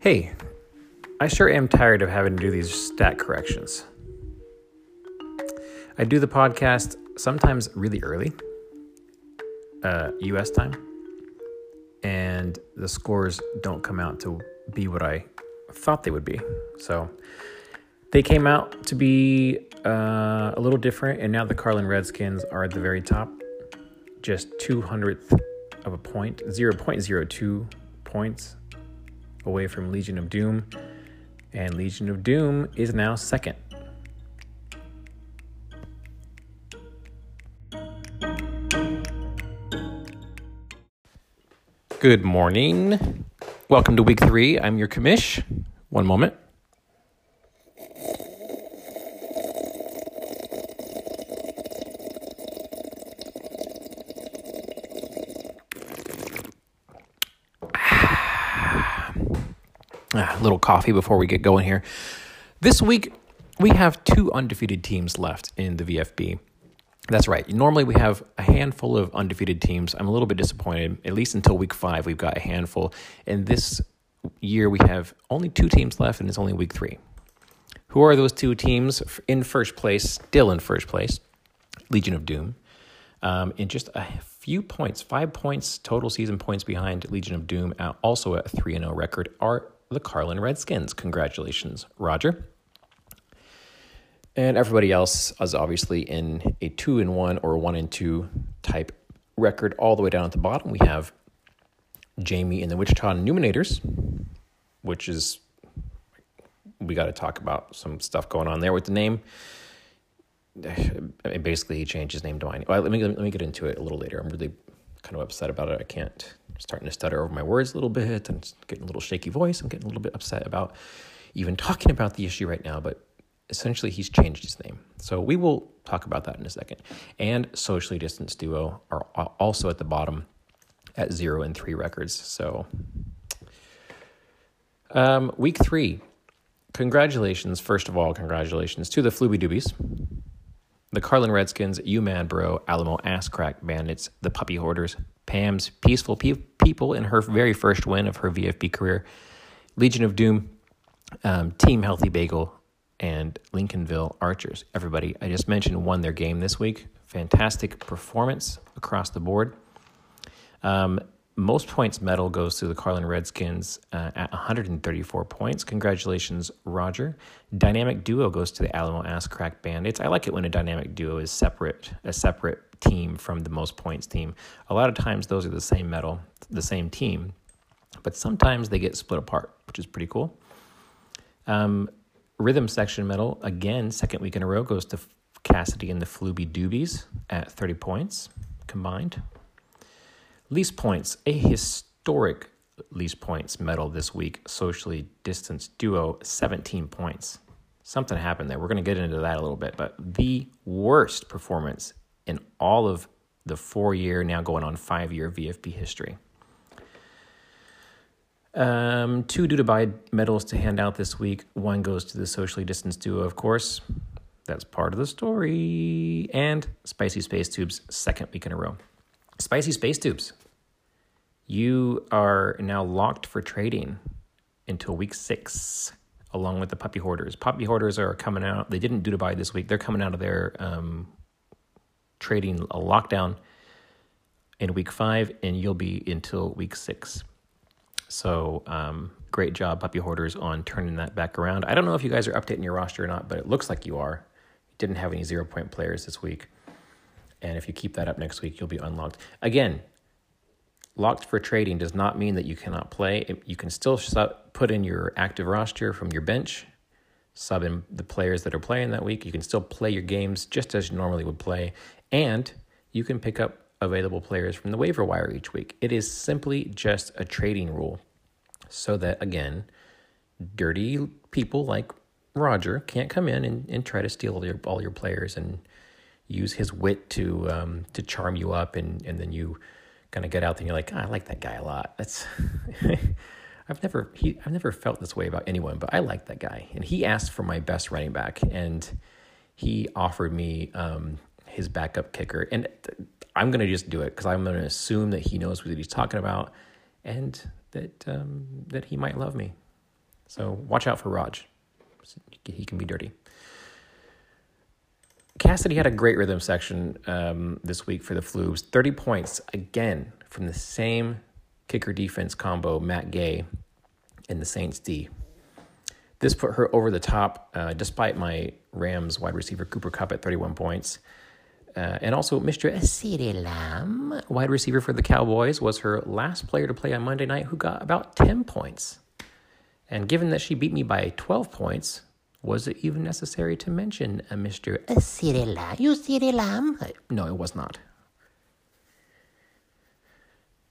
Hey, I sure am tired of having to do these stat corrections. I do the podcast sometimes really early, uh, US time, and the scores don't come out to be what I thought they would be. So they came out to be uh, a little different, and now the Carlin Redskins are at the very top, just 200th of a point, 0.02 points away from Legion of Doom, and Legion of Doom is now second. Good morning. Welcome to week three. I'm your commish. One moment. Ah, a little coffee before we get going here. This week, we have two undefeated teams left in the VFB. That's right. Normally, we have a handful of undefeated teams. I'm a little bit disappointed. At least until week five, we've got a handful. And this year, we have only two teams left, and it's only week three. Who are those two teams in first place, still in first place? Legion of Doom. Um, in just a few points, five points total season points behind Legion of Doom, also at 3 0 record, are the Carlin Redskins. Congratulations, Roger. And everybody else is obviously in a two and one or one and two type record. All the way down at the bottom, we have Jamie in the Wichita Numinators, which is we got to talk about some stuff going on there with the name. Basically, he changed his name to mine. Well, let me let me get into it a little later. I'm really kind of upset about it. I can't starting to stutter over my words a little bit and getting a little shaky voice. I'm getting a little bit upset about even talking about the issue right now, but essentially he's changed his name. So we will talk about that in a second. And socially distanced duo are also at the bottom at zero and three records. So um, week three, congratulations. First of all, congratulations to the Flooby Doobies. The Carlin Redskins, UMad Bro, Alamo Ass Crack Bandits, the Puppy Hoarders, Pam's Peaceful Pe- People in her very first win of her VFB career, Legion of Doom, um, Team Healthy Bagel, and Lincolnville Archers. Everybody I just mentioned won their game this week. Fantastic performance across the board. Um, most points medal goes to the Carlin Redskins uh, at 134 points. Congratulations, Roger. Dynamic duo goes to the Alamo Ass Crack Bandits. I like it when a dynamic duo is separate, a separate team from the most points team. A lot of times those are the same medal, the same team, but sometimes they get split apart, which is pretty cool. Um, rhythm section medal again, second week in a row goes to Cassidy and the Flooby Doobies at 30 points combined. Least points, a historic least points medal this week, socially distanced duo, 17 points. Something happened there. We're going to get into that a little bit, but the worst performance in all of the four year, now going on five year VFB history. Um, two Dubai medals to hand out this week. One goes to the socially distanced duo, of course. That's part of the story. And Spicy Space Tubes, second week in a row. Spicy Space Tubes, you are now locked for trading until week six, along with the Puppy Hoarders. Puppy Hoarders are coming out. They didn't do Dubai this week. They're coming out of their um, trading a lockdown in week five, and you'll be until week six. So, um, great job, Puppy Hoarders, on turning that back around. I don't know if you guys are updating your roster or not, but it looks like you are. You didn't have any zero point players this week. And if you keep that up next week, you'll be unlocked. Again, locked for trading does not mean that you cannot play. You can still sub, put in your active roster from your bench, sub in the players that are playing that week. You can still play your games just as you normally would play. And you can pick up available players from the waiver wire each week. It is simply just a trading rule so that, again, dirty people like Roger can't come in and, and try to steal all your, all your players and use his wit to um, to charm you up, and and then you kind of get out there and you're like, oh, I like that guy a lot. That's I've never he I've never felt this way about anyone, but I like that guy. And he asked for my best running back, and he offered me um, his backup kicker, and I'm gonna just do it because I'm gonna assume that he knows what he's talking about, and that um, that he might love me. So watch out for Raj. He can be dirty. Cassidy had a great rhythm section um, this week for the Flubs. 30 points again from the same kicker defense combo, Matt Gay and the Saints D. This put her over the top, uh, despite my Rams wide receiver Cooper Kupp at 31 points. Uh, and also, Mr. CeeDee Lamb, wide receiver for the Cowboys, was her last player to play on Monday night who got about 10 points. And given that she beat me by 12 points, was it even necessary to mention a Mr. CeeDee You CeeDee No, it was not.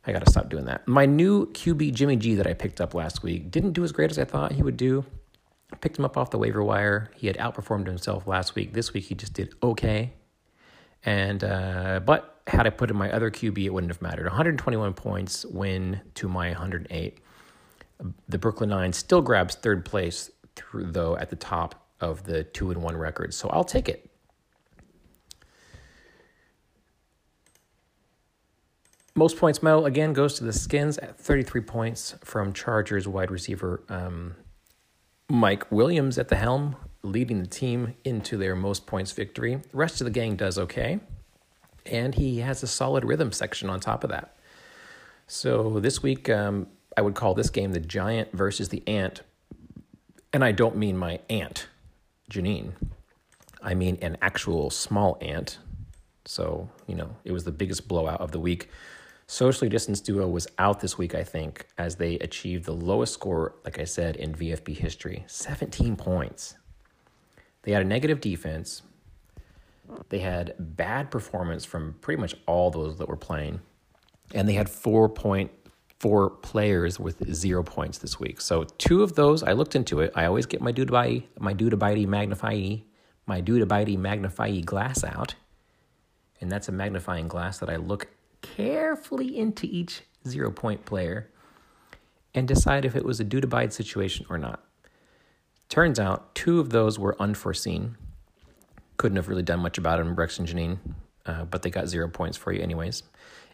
I got to stop doing that. My new QB Jimmy G that I picked up last week didn't do as great as I thought he would do. picked him up off the waiver wire. He had outperformed himself last week. This week he just did okay. And uh, but had I put in my other QB, it wouldn't have mattered. 121 points win to my 108. The Brooklyn Nine still grabs third place through though at the top of the two and one record. So I'll take it. Most points medal again goes to the Skins at 33 points from Chargers wide receiver um, Mike Williams at the helm, leading the team into their most points victory. The rest of the gang does okay, and he has a solid rhythm section on top of that. So this week, um, I would call this game the Giant versus the Ant, and I don't mean my aunt, Janine. I mean an actual small ant. So, you know, it was the biggest blowout of the week. Socially distanced duo was out this week, I think, as they achieved the lowest score, like I said, in VFB history 17 points. They had a negative defense. They had bad performance from pretty much all those that were playing. And they had 4.4 players with zero points this week. So, two of those, I looked into it. I always get my Dudabai, my Dudabai magnify, my Dudabai magnify glass out. And that's a magnifying glass that I look carefully into each zero point player and decide if it was a due to bide situation or not. Turns out two of those were unforeseen. Couldn't have really done much about them, Rex and Janine, uh, but they got zero points for you anyways.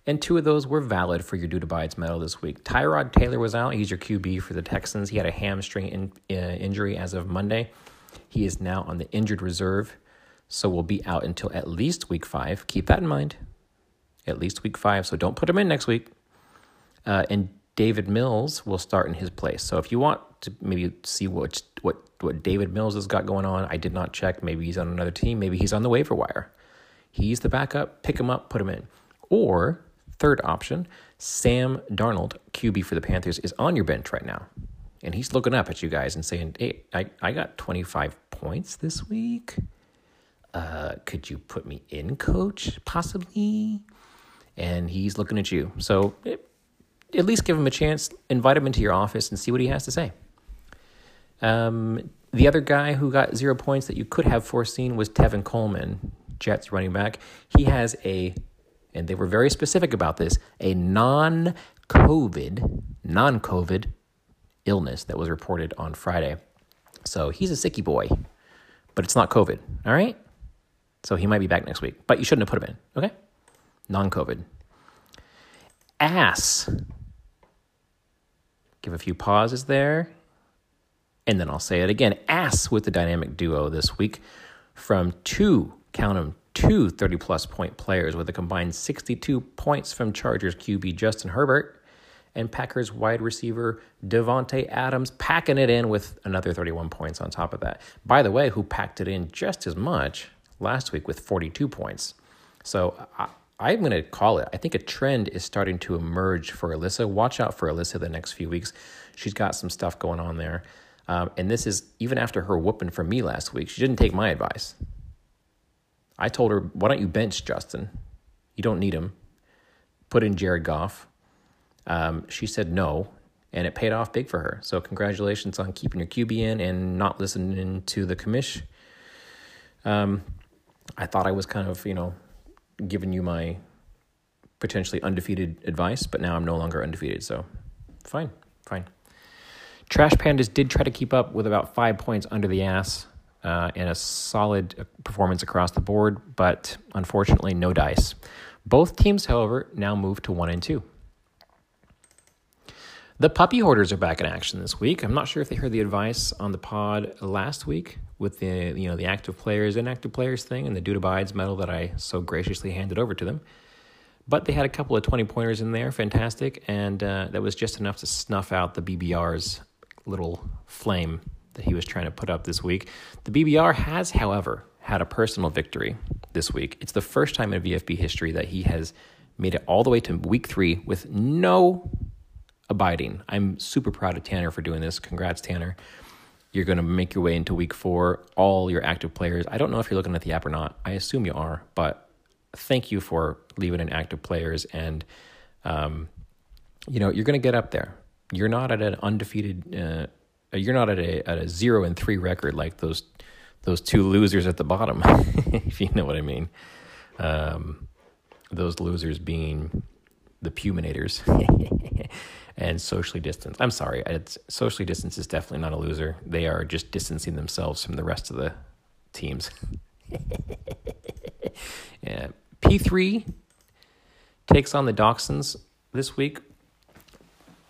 And two of those were valid for your due to bides medal this week. Tyrod Taylor was out. He's your QB for the Texans. He had a hamstring in, uh, injury as of Monday. He is now on the injured reserve, so will be out until at least week five. Keep that in mind at least week five. So don't put him in next week. Uh, and Davis Mills will start in his place. So if you want to maybe see what what what Davis Mills has got going on, I did not check. Maybe he's on another team. Maybe he's on the waiver wire. He's the backup. Pick him up, put him in. Or third option, Sam Darnold, QB for the Panthers, is on your bench right now, and he's looking up at you guys and saying, "Hey, I I got twenty five points this week. Uh, could you put me in, coach? Possibly." and he's looking at you. So it, at least give him a chance, invite him into your office and see what he has to say. Um, the other guy who got zero points that you could have foreseen was Tevin Coleman, Jets running back. He has a, and they were very specific about this, a non COVID, non COVID illness that was reported on Friday. So he's a sicky boy, but it's not COVID. All right. So he might be back next week, but you shouldn't have put him in. Okay non COVID. Ass. Give a few pauses there. And then I'll say it again. Ass with the dynamic duo this week from two, count them, two 30 plus point players with a combined 62 points from Chargers QB Justin Herbert and Packers wide receiver Davante Adams packing it in with another 31 points on top of that. By the way, who packed it in just as much last week with 42 points. So I'm going to call it. I think a trend is starting to emerge for Alyssa. Watch out for Alyssa the next few weeks. She's got some stuff going on there. Um, and this is even after her whooping from me last week. She didn't take my advice. I told her, why don't you bench Justin? You don't need him. Put in Jared Goff. Um, she said no, and it paid off big for her. So congratulations on keeping your QB in and not listening to the commish. Um, I thought I was kind of, you know, giving you my potentially undefeated advice, but now I'm no longer undefeated. So fine, fine. Trash Pandas did try to keep up with about five points under the ass uh, and a solid performance across the board, but unfortunately, no dice. Both teams, however, now move to one and two. The puppy hoarders are back in action this week. I'm not sure if they heard the advice on the pod last week with the you know the active players, inactive players thing, and the Dude Abides medal that I so graciously handed over to them. But they had a couple of 20 pointers in there, fantastic, and uh, that was just enough to snuff out the BBR's little flame that he was trying to put up this week. The BBR has, however, had a personal victory this week. It's the first time in VFB history that he has made it all the way to week three with no abiding. I'm super proud of Tanner for doing this. Congrats, Tanner. You're going to make your way into week four. All your active players. I don't know if you're looking at the app or not. I assume you are, but thank you for leaving in active players. And, um, you know, you're going to get up there. You're not at an undefeated, uh, you're not at a, at a zero and three record like those, those two losers at the bottom, if you know what I mean. Um, those losers being the Puminators. and socially distanced. I'm sorry, it's socially distanced is definitely not a loser. They are just distancing themselves from the rest of the teams. yeah. P3 takes on the Dachshunds this week.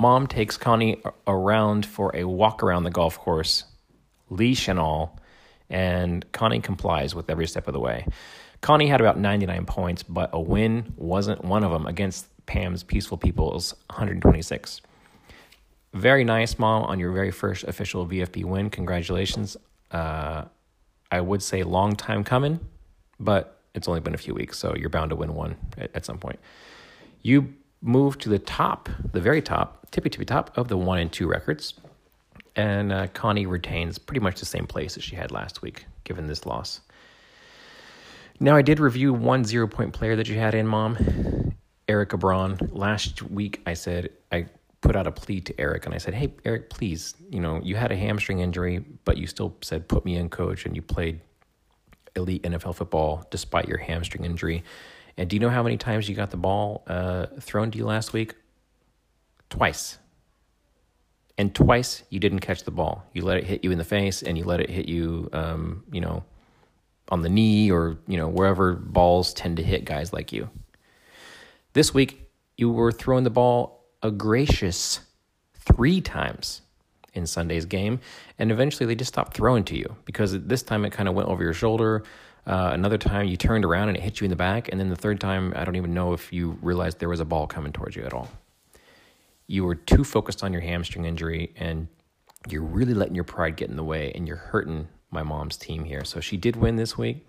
Mom takes Connie around for a walk around the golf course, leash and all, and Connie complies with every step of the way. Connie had about 99 points, but a win wasn't one of them against Pam's Peaceful People's 126. Very nice, Mom, on your very first official VFB win. Congratulations. Uh, I would say long time coming, but it's only been a few weeks, so you're bound to win one at, at some point. You move to the top, the very top, tippy tippy top of the one and two records, and uh, Connie retains pretty much the same place as she had last week, given this loss. Now, I did review one zero point player that you had in, Mom. Eric Braun. Last week, I said, I put out a plea to Eric and I said, Hey, Eric, please, you know, you had a hamstring injury, but you still said, put me in coach, and you played elite NFL football despite your hamstring injury. And do you know how many times you got the ball uh, thrown to you last week? Twice. And twice you didn't catch the ball. You let it hit you in the face and you let it hit you, um, you know, on the knee or, you know, wherever balls tend to hit guys like you. This week, you were throwing the ball a gracious three times in Sunday's game, and eventually they just stopped throwing to you because this time it kind of went over your shoulder. Uh, another time you turned around and it hit you in the back, and then the third time I don't even know if you realized there was a ball coming towards you at all. You were too focused on your hamstring injury, and you're really letting your pride get in the way, and you're hurting my mom's team here. So she did win this week.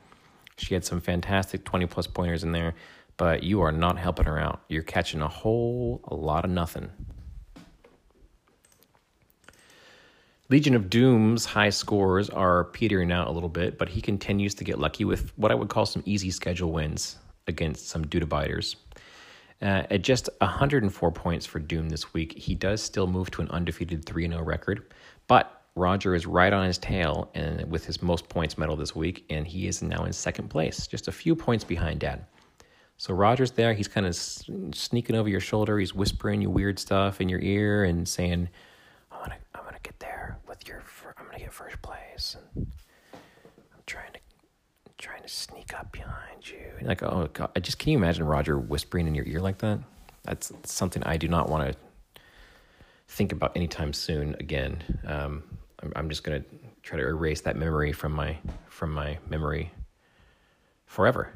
She had some fantastic 20 plus pointers in there but you are not helping her out. You're catching a whole a lot of nothing. Legion of Doom's high scores are petering out a little bit, but he continues to get lucky with what I would call some easy schedule wins against some Abiders. Uh, at just 104 points for Doom this week, he does still move to an undefeated 3 0 record, but Roger is right on his tail and with his most points medal this week, and he is now in second place, just a few points behind Dad. So Roger's there. He's kind of sneaking over your shoulder. He's whispering you weird stuff in your ear and saying, "I'm gonna, I'm gonna get there your, I'm gonna get first place." And I'm trying to, trying to sneak up behind you. And like, oh god, I just can you imagine Roger whispering in your ear like that? That's something I do not want to think about anytime soon again. Um, I'm, I'm just gonna try to erase that memory from my from my memory forever.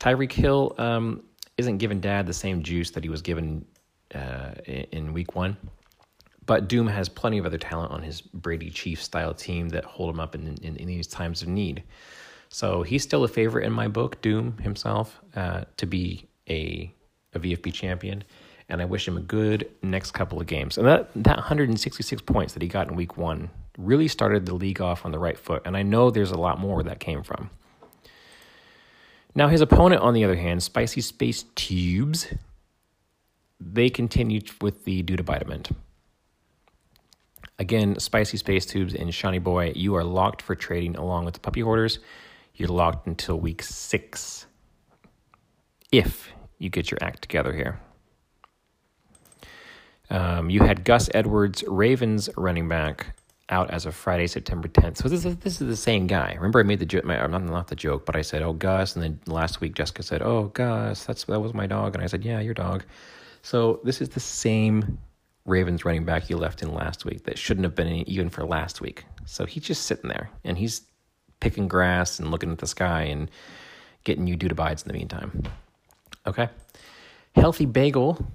Tyreek Hill um, isn't giving Dad the same juice that he was given uh, in week one. But Doom has plenty of other talent on his Brady Chief style team that hold him up in, in, in these times of need. So he's still a favorite in my book, Doom himself, uh, to be a, a VFB champion. And I wish him a good next couple of games. And that, that 166 points that he got in week one really started the league off on the right foot. And I know there's a lot more where that came from. Now, his opponent, on the other hand, Spicy Space Tubes, they continued with the Dudabidament. Again, Spicy Space Tubes and Shiny Boy, you are locked for trading along with the puppy hoarders. You're locked until week six if you get your act together here. Um, you had Gus Edwards, Ravens running back, out as of Friday, September 10th. So this is this is the same guy. Remember, I made the joke. I'm Not not the joke, but I said, "Oh, Gus," and then last week Jessica said, "Oh, Gus, that's that was my dog," and I said, "Yeah, your dog." So this is the same Ravens running back you left in last week that shouldn't have been even for last week. So he's just sitting there and he's picking grass and looking at the sky and getting you bides in the meantime. Okay. Healthy Bagel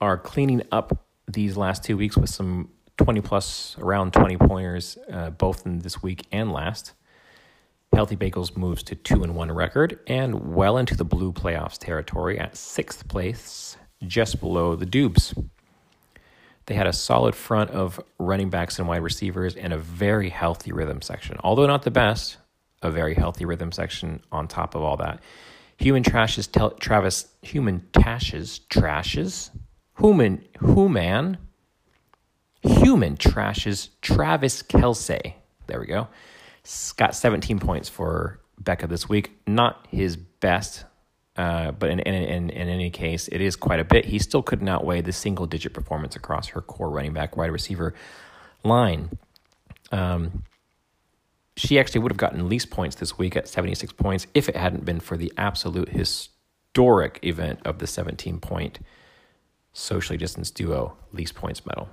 are cleaning up these last two weeks with some 20 plus, around 20 pointers, uh, both in this week and last. Healthy Bagels moves to 2 and 1 record and well into the blue playoffs territory at sixth place, just below the Dubes. They had a solid front of running backs and wide receivers and a very healthy rhythm section. Although not the best, a very healthy rhythm section on top of all that. Human trashes, tel- Travis, human tashes, trashes, human, human, human trashes, Travis Kelce. There we go. Got 17 points for Becca this week. Not his best uh, but in, in, in, in, any case, it is quite a bit. He still couldn't outweigh the single digit performance across her core running back, wide receiver line. Um, she actually would have gotten least points this week at 76 points if it hadn't been for the absolute historic event of the 17 point socially distanced duo least points medal.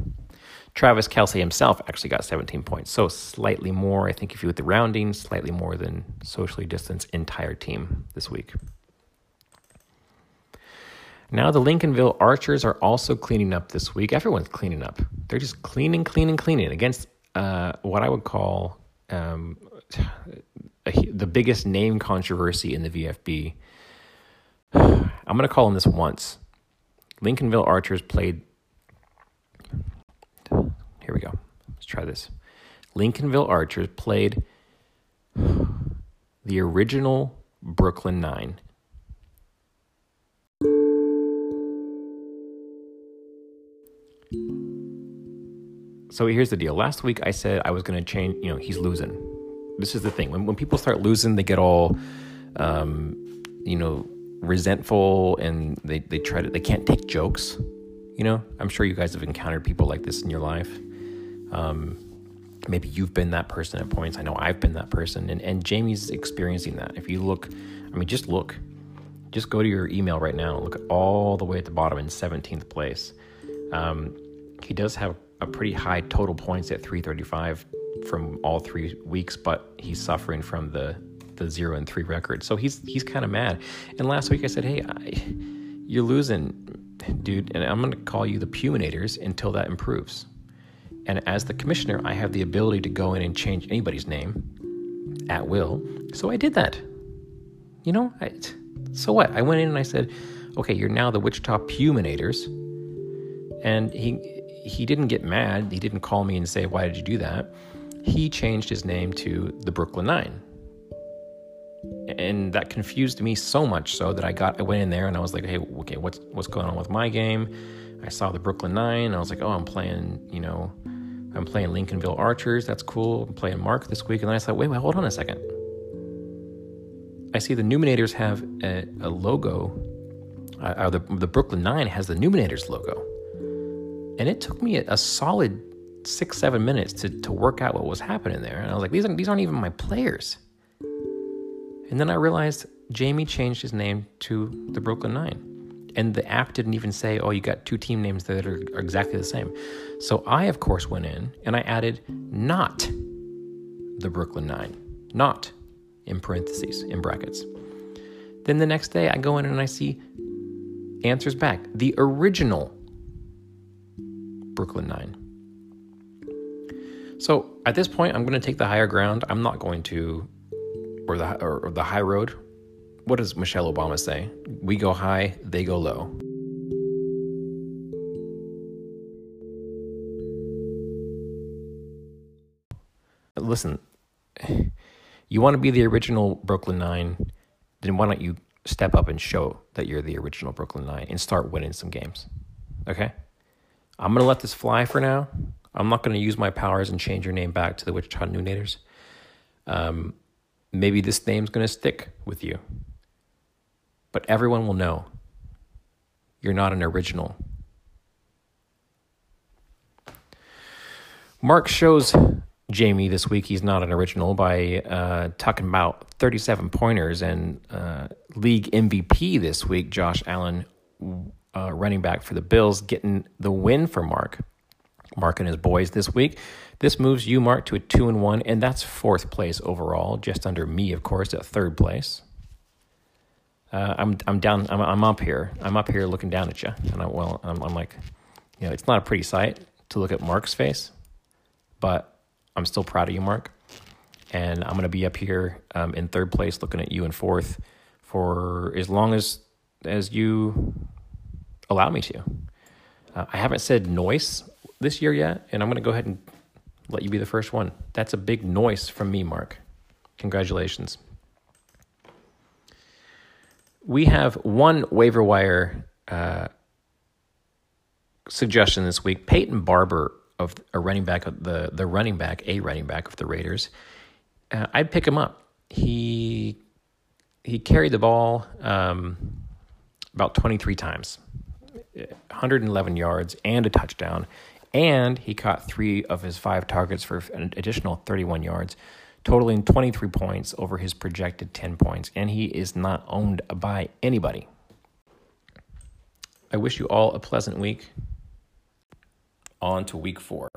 Travis Kelce himself actually got 17 points, so slightly more, I think, if you with the rounding, slightly more than socially distanced entire team this week. Now the Lincolnville Archers are also cleaning up this week. Everyone's cleaning up. They're just cleaning, cleaning, cleaning against uh, what I would call um, a, the biggest name controversy in the VFB. I'm going to call on this once. Lincolnville Archers played. Here we go. Let's try this. Lincolnville Archers played the original Brooklyn Nine So here's the deal. Last week I said I was going to change, you know, he's losing. This is the thing. When, when people start losing, they get all, um, you know, resentful and they, they try to, they can't take jokes. You know, I'm sure you guys have encountered people like this in your life. Um, maybe you've been that person at points. I know I've been that person. And, and Jamie's experiencing that. If you look, I mean, just look, just go to your email right now. And look all the way at the bottom in 17th place. Um, he does have a pretty high total points at 335 from all three weeks, but he's suffering from the the zero and three record. So he's he's kind of mad. And last week I said, "Hey, I, you're losing, dude, and I'm going to call you the Puminators until that improves." And as the commissioner, I have the ability to go in and change anybody's name at will. So I did that. You know, I, so what? I went in and I said, "Okay, you're now the Wichita Puminators." And he he didn't get mad. He didn't call me and say, Why did you do that? He changed his name to the Brooklyn Nine. And that confused me so much so that I got I went in there and I was like, hey, okay, what's what's going on with my game? I saw the Brooklyn Nine. I was like, oh, I'm playing, you know, I'm playing Lincolnville Archers. That's cool. I'm playing Mark this week. And then I thought, wait, wait, hold on a second. I see the Numinators have a, a logo. Uh, the, the Brooklyn Nine has the Numinators logo. And it took me a, solid six, seven minutes to, to work out what was happening there. And I was like, these, are, these aren't even my players. And then I realized Jamie changed his name to the Brooklyn Nine. And the app didn't even say, oh, you got two team names that are, are exactly the same. So I, of course, went in and I added not the Brooklyn Nine, not in parentheses, in brackets. Then the next day I go in and I see answers back, the original Brooklyn Nine. So at this point, I'm going to take the higher ground. I'm not going to, or the or, or the high road. What does Michelle Obama say? We go high, they go low. Listen, you want to be the original Brooklyn Nine, then why don't you step up and show that you're the original Brooklyn Nine and start winning some games? Okay? I'm going to let this fly for now. I'm not going to use my powers and change your name back to the Wichita Noonators. Um, maybe this name's going to stick with you. But everyone will know you're not an original. Mark shows Jamie this week he's not an original by uh, talking about 37 pointers and uh, league MVP this week, Josh Allen uh, running back for the Bills, getting the win for Mark. Mark and his boys this week. This moves you, Mark, to a two and one, and that's fourth place overall, just under me, of course, at third place. Uh, I'm I'm down. I'm I'm up here. I'm up here looking down at you, and I well, I'm, I'm like, you know, it's not a pretty sight to look at Mark's face, but I'm still proud of you, Mark. And I'm to be up here um, in third place, looking at you in fourth, for as long as as you allow me to. Uh, I haven't said noise this year yet, and I'm going to go ahead and let you be the first one. That's a big noise from me, Mark. Congratulations. We have one waiver wire uh, suggestion this week. Peyton Barber of a running back the the running back, a running back of the Raiders. Uh, I'd pick him up. He he carried the ball um, about 23 times, 111 yards and a touchdown and he caught three of his five targets for an additional 31 yards, totaling 23 points over his projected 10 points, and he is not owned by anybody. I wish you all a pleasant week. On to week four.